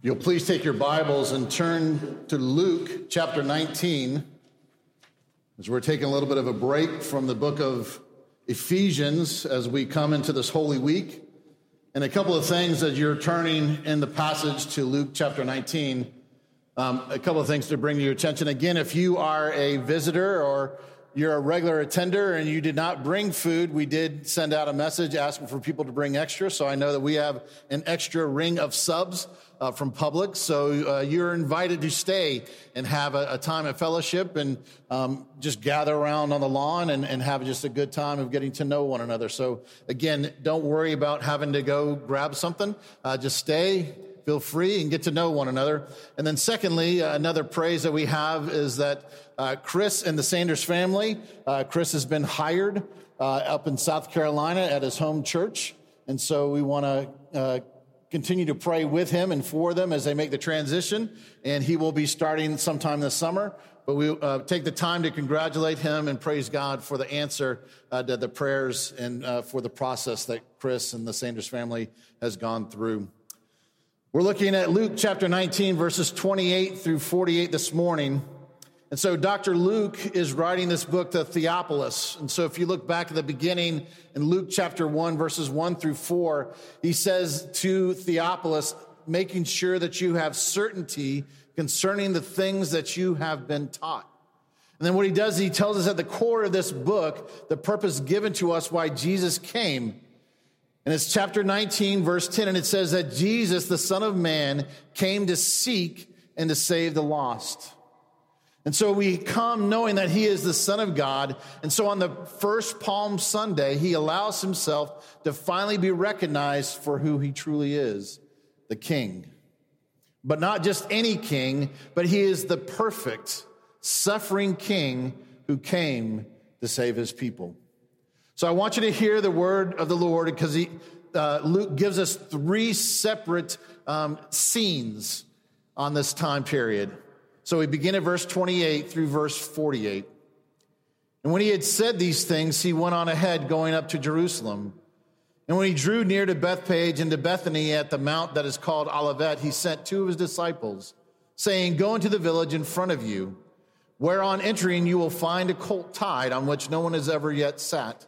You'll please take your Bibles and turn to Luke chapter 19, as we're taking a little bit of a break from the book of Ephesians as we come into this Holy Week. And a couple of things as you're turning in the passage to Luke chapter 19, um, a couple of things to bring to your attention. Again, if you are a visitor or you're a regular attender and you did not bring food, we did send out a message asking for people to bring extra. So I know that we have an extra ring of subs uh, from Publix. So uh, you're invited to stay and have a, a time of fellowship and um, just gather around on the lawn and, and have just a good time of getting to know one another. So again, don't worry about having to go grab something. Uh, just stay, feel free and get to know one another. And then secondly, uh, another praise that we have is that uh, Chris and the Sanders family, uh, Chris has been hired uh, up in South Carolina at his home church. And so we want to uh, continue to pray with him and for them as they make the transition. And he will be starting sometime this summer. But we uh, take the time to congratulate him and praise God for the answer uh, to the prayers and for the process that Chris and the Sanders family has gone through. We're looking at Luke chapter 19, verses 28 through 48 this morning. And so Dr. Luke is writing this book to Theophilus. And so if you look back at the beginning in Luke chapter 1, verses 1 through 4, he says to Theophilus, making sure that you have certainty concerning the things that you have been taught. And then what he does, he tells us at the core of this book, the purpose given to us why Jesus came. And it's chapter 19, verse 10, and it says that Jesus, the Son of Man, came to seek and to save the lost. And so we come knowing that he is the Son of God. And so on the first Palm Sunday, he allows himself to finally be recognized for who he truly is the King. But not just any king, but he is the perfect, suffering King who came to save his people. So I want you to hear the word of the Lord because he, uh, Luke gives us three separate um, scenes on this time period. So we begin at verse 28 through verse 48. And when he had said these things, he went on ahead, going up to Jerusalem. And when he drew near to Bethphage and to Bethany at the mount that is called Olivet, he sent two of his disciples, saying, Go into the village in front of you, where on entering you will find a colt tied on which no one has ever yet sat.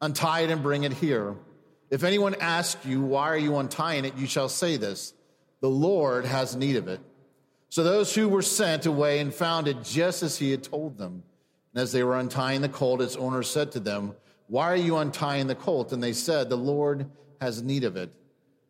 Untie it and bring it here. If anyone asks you, Why are you untying it? you shall say this The Lord has need of it. So those who were sent away and found it just as he had told them. And as they were untying the colt, its owner said to them, Why are you untying the colt? And they said, The Lord has need of it.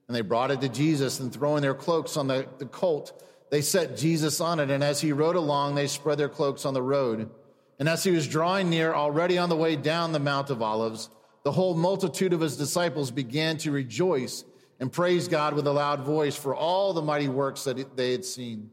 And they brought it to Jesus, and throwing their cloaks on the, the colt, they set Jesus on it. And as he rode along, they spread their cloaks on the road. And as he was drawing near, already on the way down the Mount of Olives, the whole multitude of his disciples began to rejoice and praise God with a loud voice for all the mighty works that they had seen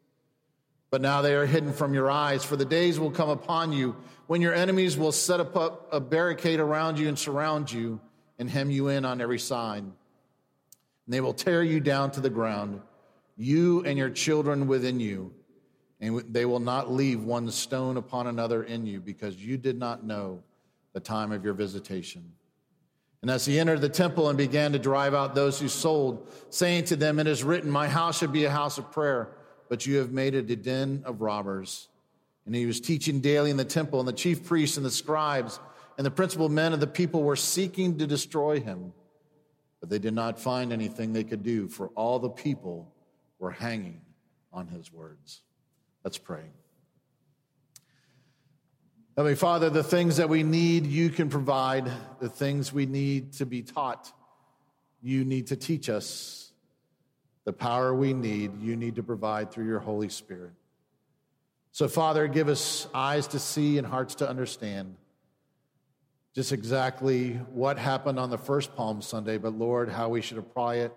but now they are hidden from your eyes, for the days will come upon you when your enemies will set up a barricade around you and surround you and hem you in on every side. And they will tear you down to the ground, you and your children within you, and they will not leave one stone upon another in you, because you did not know the time of your visitation. And as he entered the temple and began to drive out those who sold, saying to them, It is written, My house should be a house of prayer but you have made it a den of robbers. And he was teaching daily in the temple, and the chief priests and the scribes and the principal men of the people were seeking to destroy him. But they did not find anything they could do, for all the people were hanging on his words. Let's pray. Heavenly Father, the things that we need, you can provide. The things we need to be taught, you need to teach us. The power we need, you need to provide through your Holy Spirit. So, Father, give us eyes to see and hearts to understand just exactly what happened on the first Palm Sunday, but Lord, how we should apply it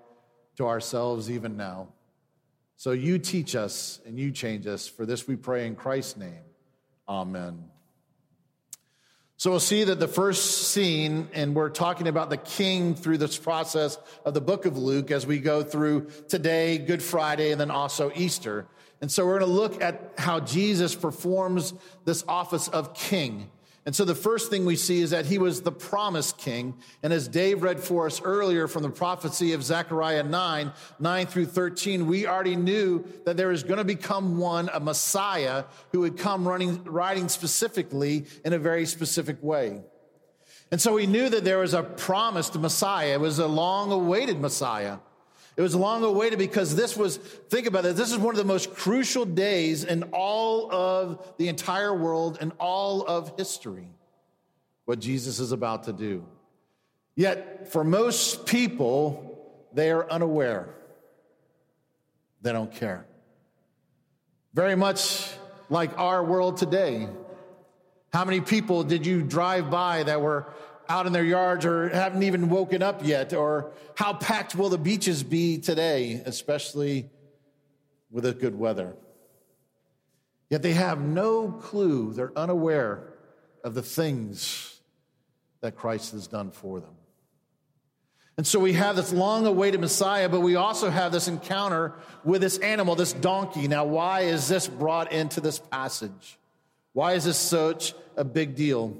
to ourselves even now. So you teach us and you change us. For this we pray in Christ's name. Amen. So we'll see that the first scene, and we're talking about the king through this process of the book of Luke as we go through today, Good Friday, and then also Easter. And so we're going to look at how Jesus performs this office of king. And so the first thing we see is that he was the promised king. And as Dave read for us earlier from the prophecy of Zechariah 9, 9 through 13, we already knew that there is going to become one, a Messiah, who would come running, riding specifically in a very specific way. And so we knew that there was a promised Messiah. It was a long awaited Messiah. It was long awaited because this was, think about it, this is one of the most crucial days in all of the entire world and all of history, what Jesus is about to do. Yet, for most people, they are unaware. They don't care. Very much like our world today. How many people did you drive by that were out in their yards or haven't even woken up yet? Or how packed will the beaches be today, especially with the good weather? Yet they have no clue, they're unaware of the things that Christ has done for them. And so we have this long awaited Messiah, but we also have this encounter with this animal, this donkey. Now, why is this brought into this passage? Why is this such a big deal?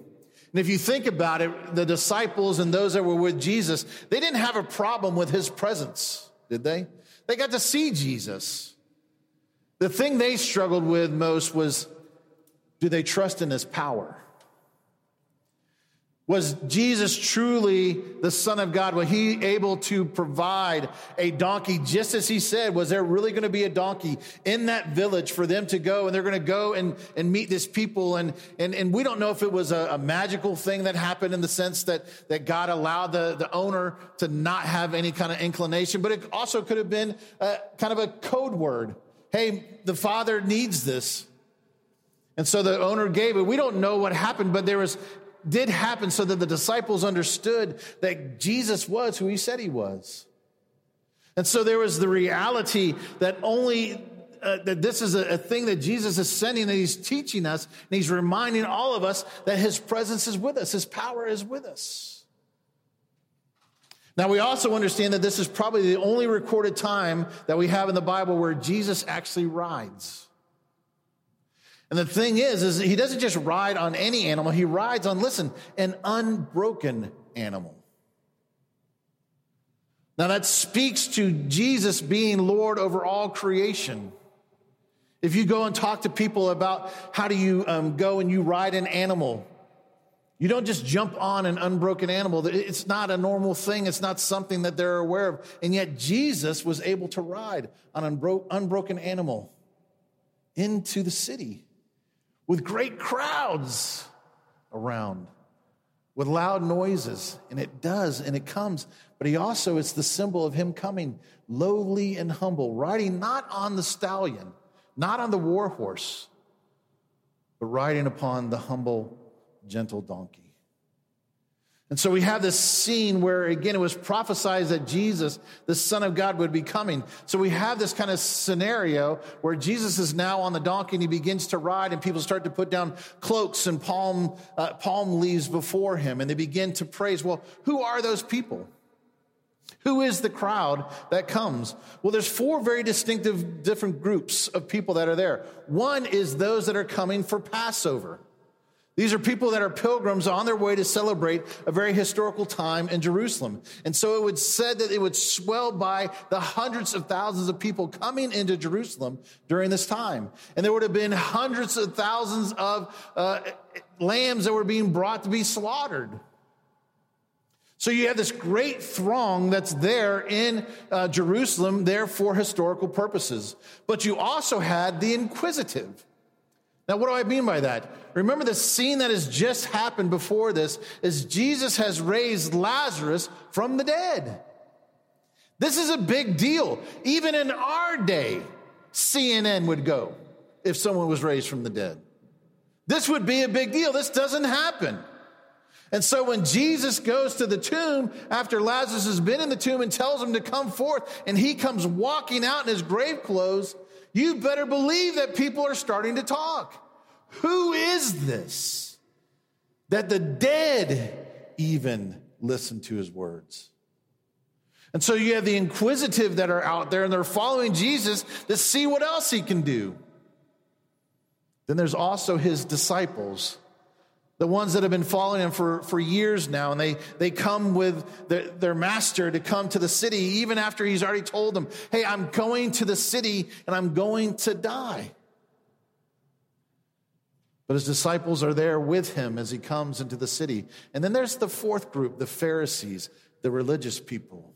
And if you think about it, the disciples and those that were with Jesus, they didn't have a problem with his presence, did they? They got to see Jesus. The thing they struggled with most was do they trust in his power? Was Jesus truly the Son of God? Was he able to provide a donkey just as he said? Was there really going to be a donkey in that village for them to go and they're going to go and, and meet this people? And, and, and we don't know if it was a, a magical thing that happened in the sense that, that God allowed the, the owner to not have any kind of inclination, but it also could have been a, kind of a code word. Hey, the father needs this. And so the owner gave it. We don't know what happened, but there was did happen so that the disciples understood that Jesus was who he said he was. And so there was the reality that only uh, that this is a, a, thing that Jesus is sending, that he's teaching us, and he's reminding all of us that his presence is with us, his power is with us. Now, we also understand that this is probably the only recorded time that we have in the Bible where Jesus actually rides. And the thing is, is he doesn't just ride on any animal. He rides on, listen, an unbroken animal. Now that speaks to Jesus being Lord over all creation. If you go and talk to people about how do you um, go and you ride an animal, you don't just jump on an unbroken animal. It's not a normal thing. It's not something that they're aware of. And yet Jesus was able to ride on an unbroken animal into the city with great crowds around, with loud noises. And it does, and it comes. But he also is the symbol of him coming lowly and humble, riding not on the stallion, not on the war horse, but riding upon the humble, gentle donkey. And so we have this scene where, again, it was prophesied that Jesus, the Son of God, would be coming. So we have this kind of scenario where Jesus is now on the donkey and he begins to ride, and people start to put down cloaks and palm, uh, palm leaves before him, and they begin to praise. Well, who are those people? Who is the crowd that comes? Well, there's four very distinctive different groups of people that are there. One is those that are coming for Passover. These are people that are pilgrims on their way to celebrate a very historical time in Jerusalem. And so it was said that it would swell by the hundreds of thousands of people coming into Jerusalem during this time. And there would have been hundreds of thousands of uh, lambs that were being brought to be slaughtered. So you have this great throng that's there in uh, Jerusalem, there for historical purposes. But you also had the inquisitive. Now, what do I mean by that? Remember the scene that has just happened before this is Jesus has raised Lazarus from the dead. This is a big deal. Even in our day, CNN would go if someone was raised from the dead. This would be a big deal. This doesn't happen. And so when Jesus goes to the tomb after Lazarus has been in the tomb and tells him to come forth, and he comes walking out in his grave clothes, you better believe that people are starting to talk. Who is this? That the dead even listen to his words. And so you have the inquisitive that are out there and they're following Jesus to see what else he can do. Then there's also his disciples the ones that have been following him for, for years now, and they, they come with their, their master to come to the city, even after he's already told them, Hey, I'm going to the city and I'm going to die. But his disciples are there with him as he comes into the city. And then there's the fourth group, the Pharisees, the religious people.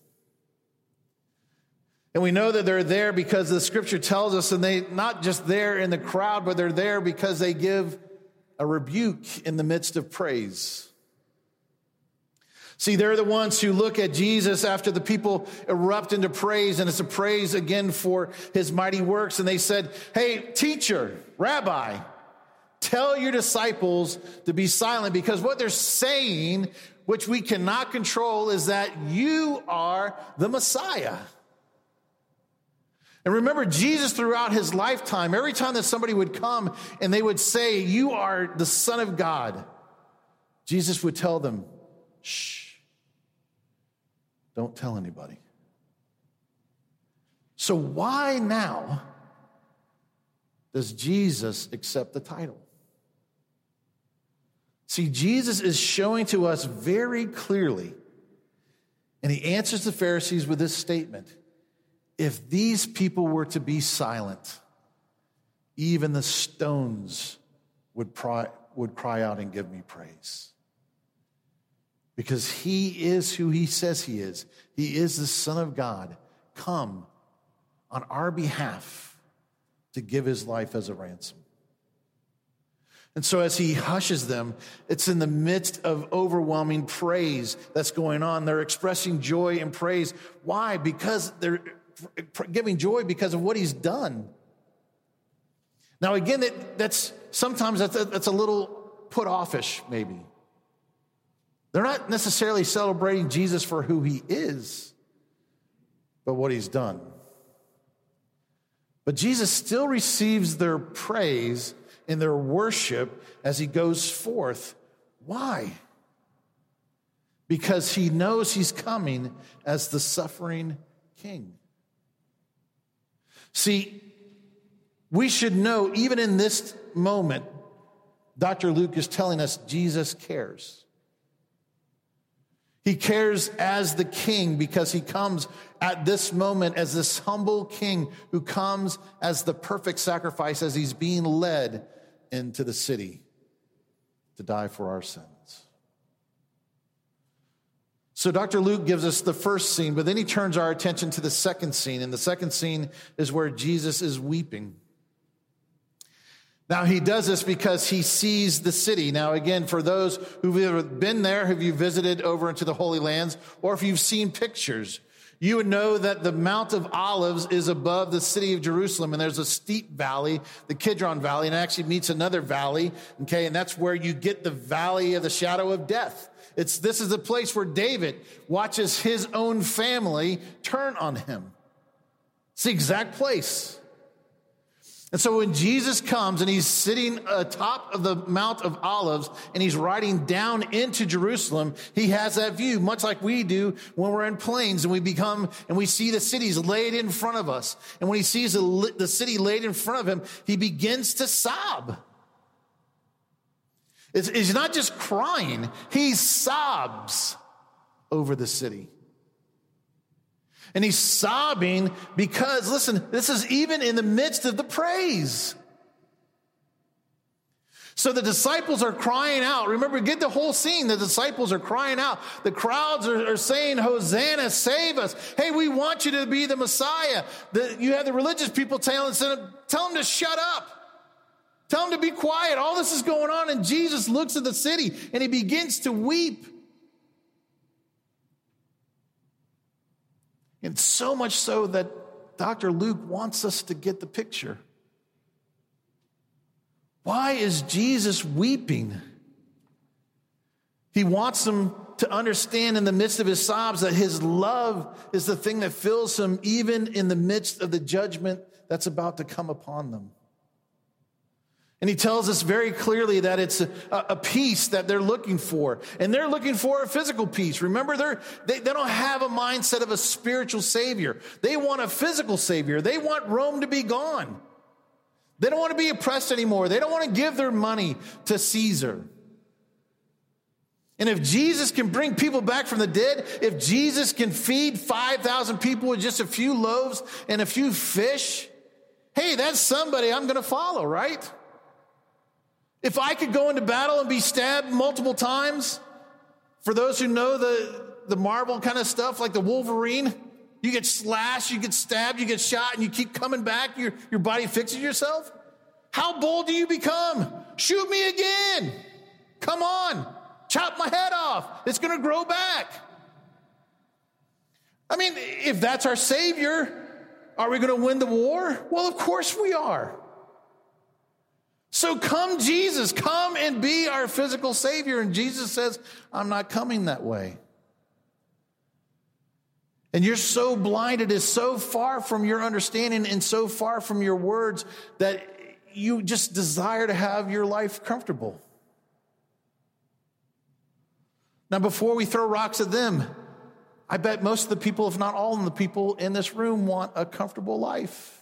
And we know that they're there because the scripture tells us, and they not just there in the crowd, but they're there because they give a rebuke in the midst of praise. See, they're the ones who look at Jesus after the people erupt into praise, and it's a praise again for his mighty works. And they said, Hey, teacher, rabbi, tell your disciples to be silent because what they're saying, which we cannot control, is that you are the Messiah. And remember, Jesus throughout his lifetime, every time that somebody would come and they would say, You are the Son of God, Jesus would tell them, Shh, don't tell anybody. So, why now does Jesus accept the title? See, Jesus is showing to us very clearly, and he answers the Pharisees with this statement if these people were to be silent, even the stones would cry, would cry out and give me praise. Because he is who he says he is. He is the Son of God, come on our behalf to give his life as a ransom. And so, as he hushes them, it's in the midst of overwhelming praise that's going on. They're expressing joy and praise. Why? Because they're giving joy because of what he's done. Now, again, that, that's sometimes that's a, that's a little put offish, maybe. They're not necessarily celebrating Jesus for who he is, but what he's done. But Jesus still receives their praise and their worship as he goes forth. Why? Because he knows he's coming as the suffering king. See, we should know, even in this moment, Dr. Luke is telling us Jesus cares. He cares as the king because he comes at this moment as this humble king who comes as the perfect sacrifice as he's being led into the city to die for our sins. So Dr. Luke gives us the first scene, but then he turns our attention to the second scene. And the second scene is where Jesus is weeping. Now, he does this because he sees the city. Now, again, for those who've been there, have you visited over into the Holy Lands, or if you've seen pictures, you would know that the Mount of Olives is above the city of Jerusalem, and there's a steep valley, the Kidron Valley, and it actually meets another valley, okay, and that's where you get the valley of the shadow of death. It's, this is the place where David watches his own family turn on him. It's the exact place. And so when Jesus comes and he's sitting atop of the Mount of Olives and he's riding down into Jerusalem, he has that view, much like we do when we're in planes and we become and we see the cities laid in front of us. And when he sees the, the city laid in front of him, he begins to sob. It's, he's not just crying, he sobs over the city. And he's sobbing because, listen, this is even in the midst of the praise. So the disciples are crying out. Remember, get the whole scene. The disciples are crying out. The crowds are, are saying, Hosanna, save us. Hey, we want you to be the Messiah. The, you have the religious people telling, tell them to shut up. Tell him to be quiet. All this is going on. And Jesus looks at the city and he begins to weep. And so much so that Dr. Luke wants us to get the picture. Why is Jesus weeping? He wants them to understand in the midst of his sobs that his love is the thing that fills him even in the midst of the judgment that's about to come upon them. And he tells us very clearly that it's a, a, peace that they're looking for. And they're looking for a physical peace. Remember, they're, they, they don't have a mindset of a spiritual savior. They want a physical savior. They want Rome to be gone. They don't want to be oppressed anymore. They don't want to give their money to Caesar. And if Jesus can bring people back from the dead, if Jesus can feed 5,000 people with just a few loaves and a few fish, hey, that's somebody I'm going to follow, right? If I could go into battle and be stabbed multiple times, for those who know the, the Marvel kind of stuff, like the Wolverine, you get slashed, you get stabbed, you get shot, and you keep coming back, your, your body fixes yourself. How bold do you become? Shoot me again. Come on, chop my head off. It's going to grow back. I mean, if that's our Savior, are we going to win the war? Well, of course we are. So come, Jesus, come and be our physical Savior. And Jesus says, I'm not coming that way. And you're so blinded, is so far from your understanding and so far from your words that you just desire to have your life comfortable. Now, before we throw rocks at them, I bet most of the people, if not all of the people in this room, want a comfortable life.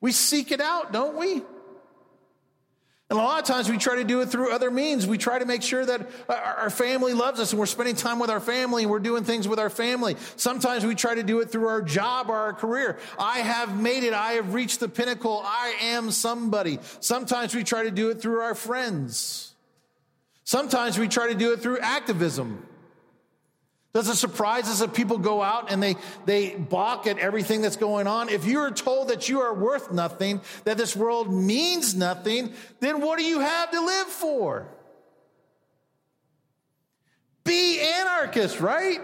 We seek it out, don't we? And a lot of times we try to do it through other means. We try to make sure that our family loves us and we're spending time with our family and we're doing things with our family. Sometimes we try to do it through our job or our career. I have made it. I have reached the pinnacle. I am somebody. Sometimes we try to do it through our friends. Sometimes we try to do it through activism. Does it surprise us that people go out and they, they balk at everything that's going on? If you are told that you are worth nothing, that this world means nothing, then what do you have to live for? Be anarchist, right?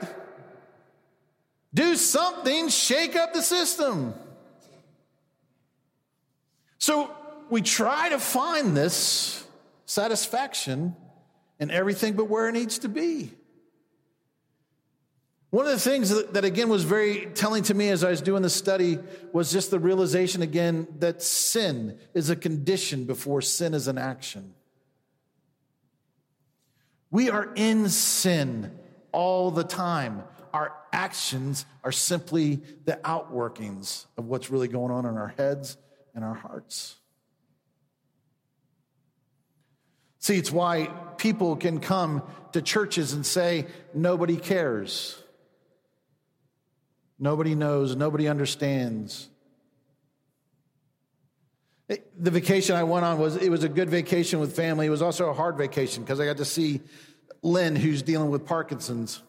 Do something, shake up the system. So we try to find this satisfaction in everything but where it needs to be. One of the things that, that, again was very telling to me as I was doing the study was just the realization again that sin is a condition before sin is an action. We are in sin all the time. Our actions are simply the outworkings of what's really going on in our heads and our hearts. See, it's why people can come to churches and say, nobody cares. Nobody knows, nobody understands. The vacation I went on was it was a good vacation with family. It was also a hard vacation because I got to see Lynn, who's dealing with Parkinson's.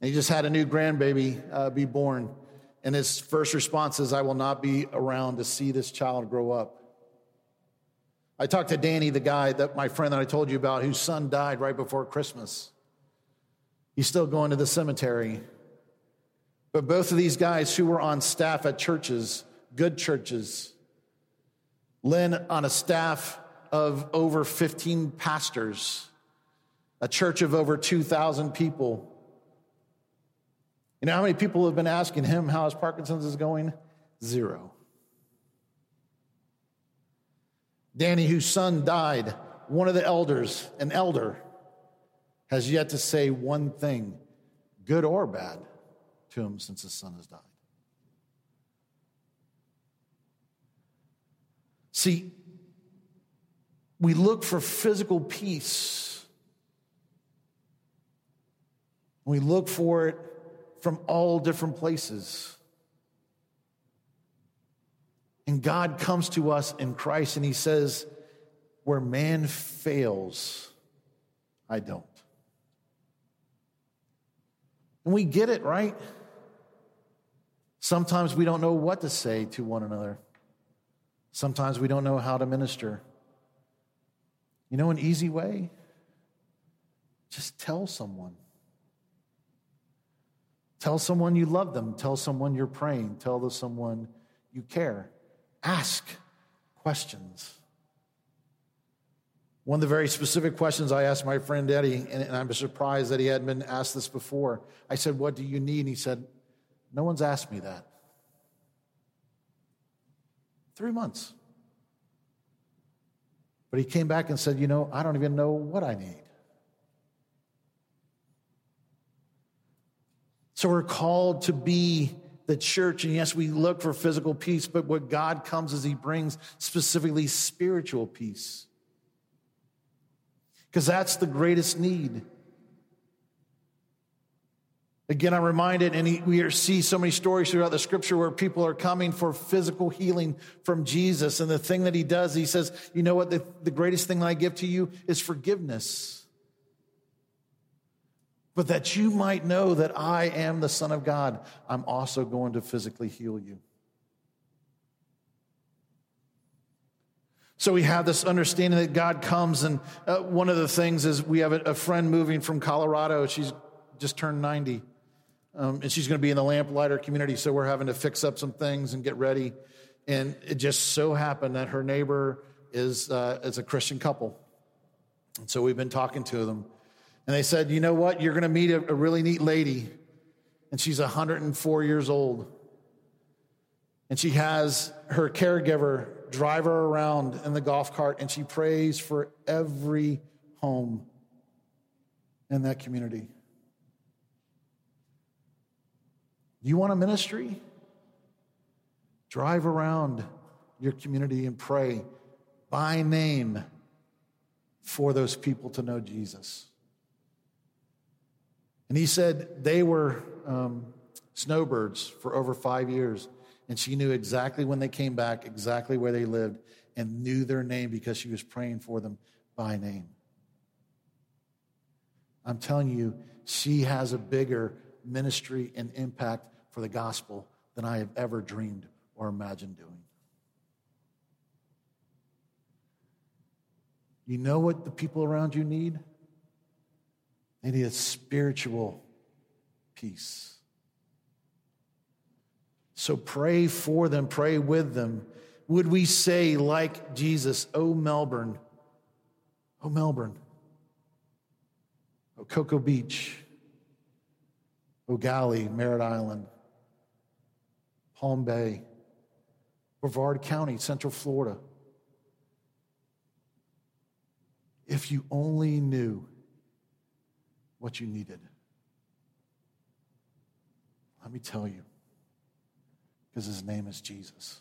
And he just had a new grandbaby uh, be born. And his first response is, I will not be around to see this child grow up. I talked to Danny, the guy that my friend that I told you about, whose son died right before Christmas. He's still going to the cemetery. But both of these guys who were on staff at churches, good churches, Lynn on a staff of over 15 pastors, a church of over 2,000 people. You know how many people have been asking him how his Parkinson's is going? Zero. Danny, whose son died, one of the elders, an elder, has yet to say one thing, good or bad to him since his son has died. See, we look for physical peace. We look for it from all different places. And God comes to us in Christ and He says, Where man fails, I don't. And we get it, right? Sometimes we don't know what to say to one another. Sometimes we don't know how to minister. You know, an easy way? Just tell someone. Tell someone you love them. Tell someone you're praying. Tell someone you care. Ask questions. One of the very specific questions I asked my friend Eddie, and I'm surprised that he hadn't been asked this before. I said, What do you need? And he said, No one's asked me that. Three months. But he came back and said, You know, I don't even know what I need. So we're called to be the church. And yes, we look for physical peace, but what God comes is He brings specifically spiritual peace. Because that's the greatest need. Again, I'm reminded, and we see so many stories throughout the scripture where people are coming for physical healing from Jesus. And the thing that he does, he says, You know what? The, the greatest thing I give to you is forgiveness. But that you might know that I am the Son of God, I'm also going to physically heal you. So we have this understanding that God comes, and uh, one of the things is we have a, a friend moving from Colorado. She's just turned 90. Um, and she's going to be in the lamplighter community, so we're having to fix up some things and get ready. And it just so happened that her neighbor is, uh, is a Christian couple. And so we've been talking to them. And they said, you know what? You're going to meet a, a really neat lady. And she's 104 years old. And she has her caregiver drive her around in the golf cart, and she prays for every home in that community. You want a ministry? Drive around your community and pray by name for those people to know Jesus. And he said they were um, snowbirds for over five years. And she knew exactly when they came back, exactly where they lived, and knew their name because she was praying for them by name. I'm telling you, she has a bigger ministry and impact for the gospel than I have ever dreamed or imagined doing. You know what the people around you need? They need a spiritual peace. So pray for them, pray with them. Would we say, like Jesus, oh, Melbourne, oh, Melbourne, oh, Cocoa Beach, oh, Galley, Merritt Island, Palm Bay, Brevard County, Central Florida. If you only knew what you needed. Let me tell you, because his name is Jesus.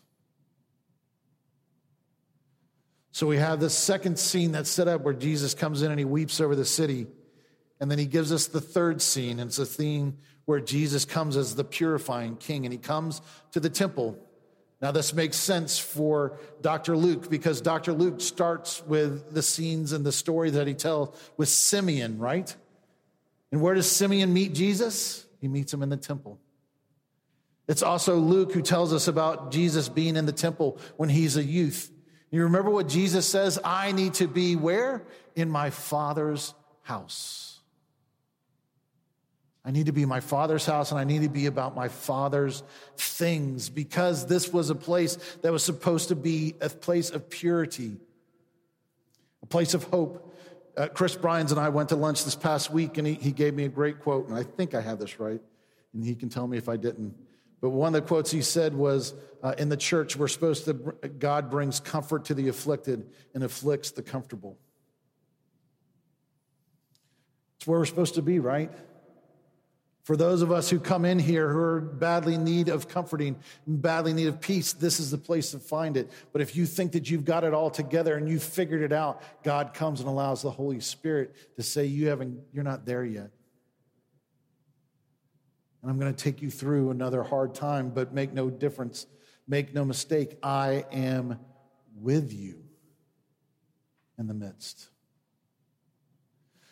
So we have this second scene that's set up where Jesus comes in and he weeps over the city. And then he gives us the third scene, and it's a theme where Jesus comes as the purifying king and he comes to the temple. Now, this makes sense for Dr. Luke because Dr. Luke starts with the scenes and the story that he tells with Simeon, right? And where does Simeon meet Jesus? He meets him in the temple. It's also Luke who tells us about Jesus being in the temple when he's a youth. You remember what Jesus says? I need to be where? In my Father's house. I need to be my father's house and I need to be about my father's things because this was a place that was supposed to be a place of purity, a place of hope. Uh, Chris Bryans and I went to lunch this past week and he, he gave me a great quote, and I think I have this right, and he can tell me if I didn't. But one of the quotes he said was uh, In the church, we're supposed to, God brings comfort to the afflicted and afflicts the comfortable. It's where we're supposed to be, right? For those of us who come in here who are badly in need of comforting, badly in need of peace, this is the place to find it. But if you think that you've got it all together and you've figured it out, God comes and allows the Holy Spirit to say you haven't, you're not there yet. And I'm going to take you through another hard time, but make no difference. Make no mistake, I am with you in the midst.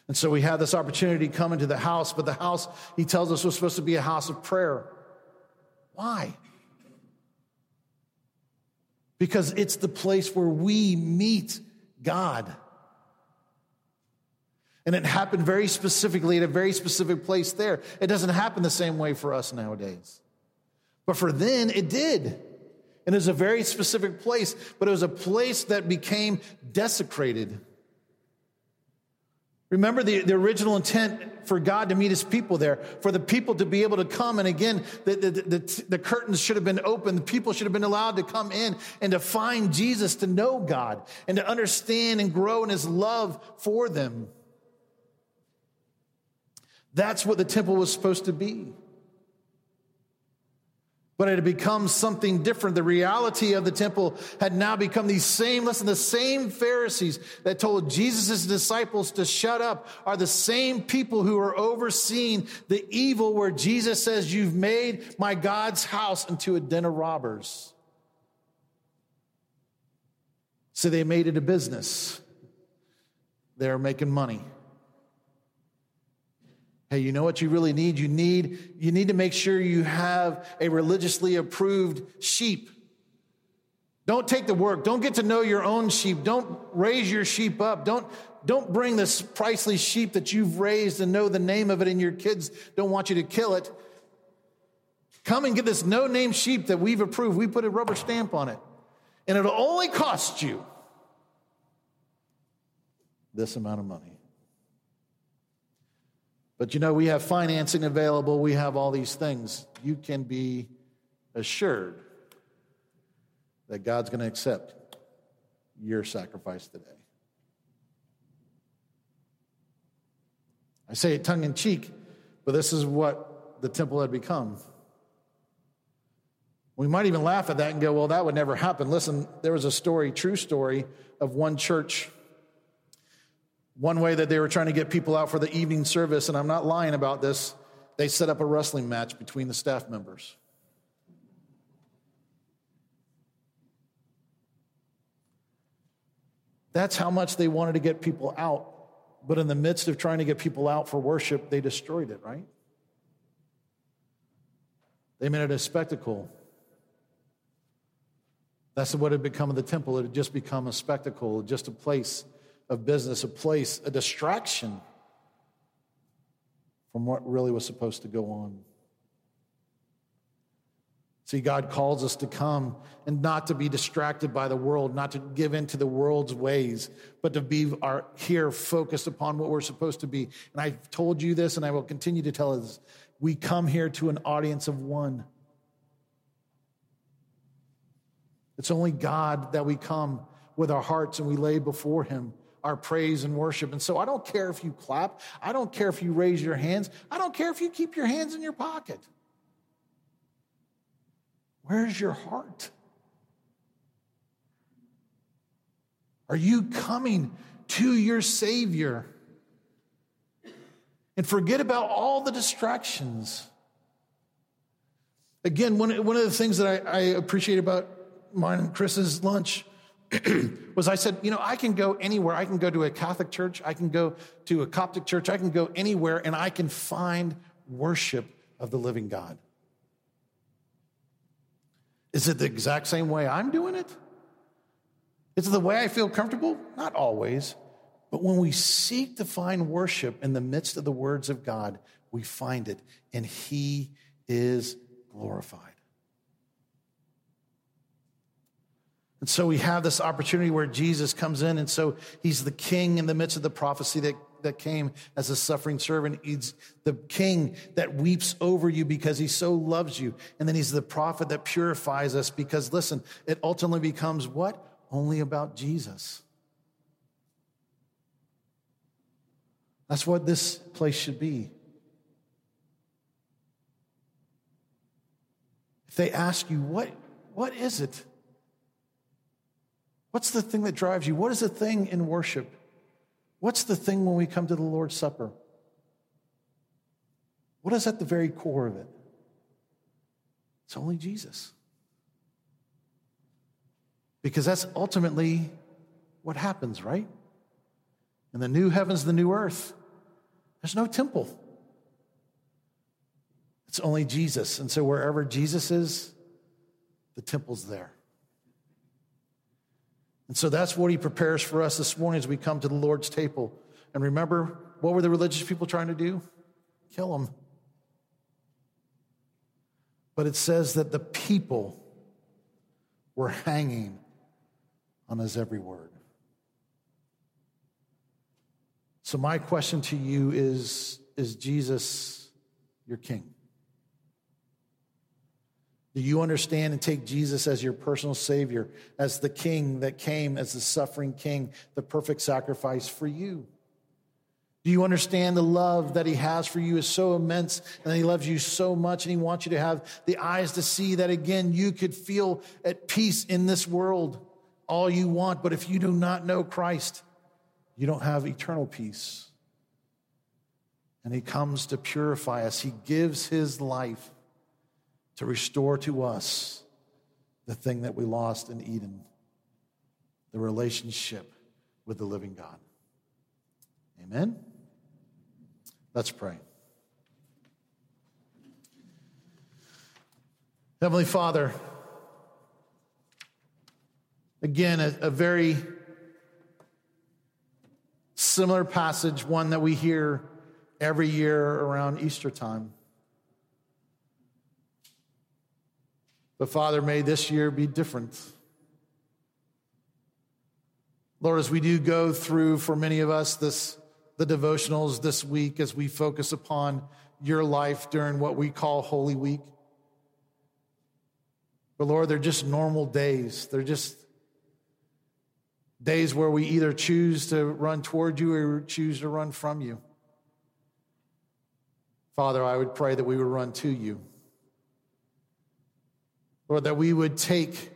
And so we had this opportunity to come into the house, but the house, he tells us, was supposed to be a house of prayer. Why? Because it's the place where we meet God. And it happened very specifically at a very specific place there. It doesn't happen the same way for us nowadays. But for then, it did. And it was a very specific place, but it was a place that became desecrated. Remember the, the original intent for God to meet his people there, for the people to be able to come. And again, the, the, the, the, curtains should have been open. The people should have been allowed to come in and to find Jesus, to know God, and to understand and grow in his love for them. That's what the temple was supposed to be but it had become something different. The reality of the temple had now become these same, listen, the same Pharisees that told Jesus' disciples to shut up are the same people who are overseeing the evil where Jesus says, You've made my God's house into a den of robbers. So they made it a business. They're making money. Hey, you know what you really need? You need, you need to make sure you have a religiously approved sheep. Don't take the work. Don't get to know your own sheep. Don't raise your sheep up. Don't, don't bring this priceless sheep that you've raised and know the name of it and your kids don't want you to kill it. Come and get this no name sheep that we've approved. We put a rubber stamp on it. And it'll only cost you this amount of money. But you know, we have financing available, we have all these things. You can be assured that God's going to accept your sacrifice today. I say it tongue in cheek, but this is what the temple had become. We might even laugh at that and go, well, that would never happen. Listen, there was a story, true story, of one church one way that they were trying to get people out for the evening service, and I'm not lying about this, they set up a wrestling match between the staff members. That's how much they wanted to get people out. But in the midst of trying to get people out for worship, they destroyed it, right? They made it a spectacle. That's what had become of the temple. It had just become a spectacle, just a place of business, a place, a distraction from what really was supposed to go on. See, God calls us to come and not to be distracted by the world, not to give in to the world's ways, but to be our, here focused upon what we're supposed to be. And I've told you this, and I will continue to tell us we come here to an audience of one. It's only God that we come with our hearts and we lay before Him our praise and worship. And so I don't care if you clap. I don't care if you raise your hands. I don't care if you keep your hands in your pocket. Where's your heart? Are you coming to your Savior? And forget about all the distractions. Again, one, one of the things that I, I appreciate about mine and Chris's lunch was I said, you know, I can go anywhere. I can go to a Catholic church, I can go to a Coptic church, I can go anywhere and I can find worship of the living God. Is it the exact same way I'm doing it? Is it the way I feel comfortable? Not always. But when we seek to find worship in the midst of the words of God, we find it, and He is glorified. And so we have this opportunity where Jesus comes in, and so he's the king in the midst of the prophecy that, that came as a suffering servant. He's the king that weeps over you because he so loves you. And then he's the prophet that purifies us because, listen, it ultimately becomes what? Only about Jesus. That's what this place should be. If they ask you, what, what is it? What's the thing that drives you? What is the thing in worship? What's the thing when we come to the Lord's Supper? What is at the very core of it? It's only Jesus. Because that's ultimately what happens, right? In the new heavens, the new earth, there's no temple. It's only Jesus. And so wherever Jesus is, the temple's there. And so that's what he prepares for us this morning as we come to the Lord's table. And remember, what were the religious people trying to do? Kill him. But it says that the people were hanging on his every word. So, my question to you is Is Jesus your king? Do you understand and take Jesus as your personal Savior, as the King that came as the suffering King, the perfect sacrifice for you? Do you understand the love that He has for you is so immense and He loves you so much and He wants you to have the eyes to see that again you could feel at peace in this world all you want, but if you do not know Christ, you don't have eternal peace. And He comes to purify us, He gives His life to restore to us the thing that we lost in Eden the relationship with the living God. Amen? Let's pray. Heavenly Father, again, a, a, very similar passage, one that we hear every year around Easter time. But Father, may this year be different. Lord, as we do go through for many of us this the devotionals this week as we focus upon your life during what we call Holy Week. But Lord, they're just normal days. They're just days where we either choose to run toward you or choose to run from you. Father, I would pray that we would run to you. Lord, that we would take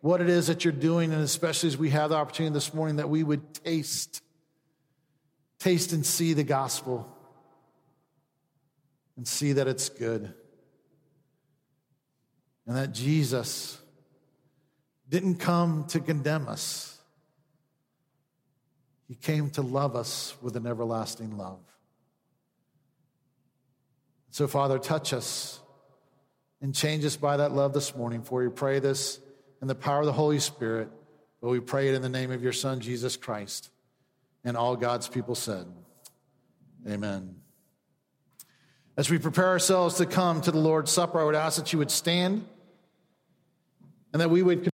what it is that you're doing, and especially as we have the opportunity this morning, that we would taste, taste and see the gospel and see that it's good. And that Jesus didn't come to condemn us, He came to love us with an everlasting love. So, Father, touch us and change us by that love this morning. For we pray this in the power of the Holy Spirit, but we pray it in the name of your Son, Jesus Christ. And all God's people said, Amen. As we prepare ourselves to come to the Lord's Supper, I would ask that you would stand and that we would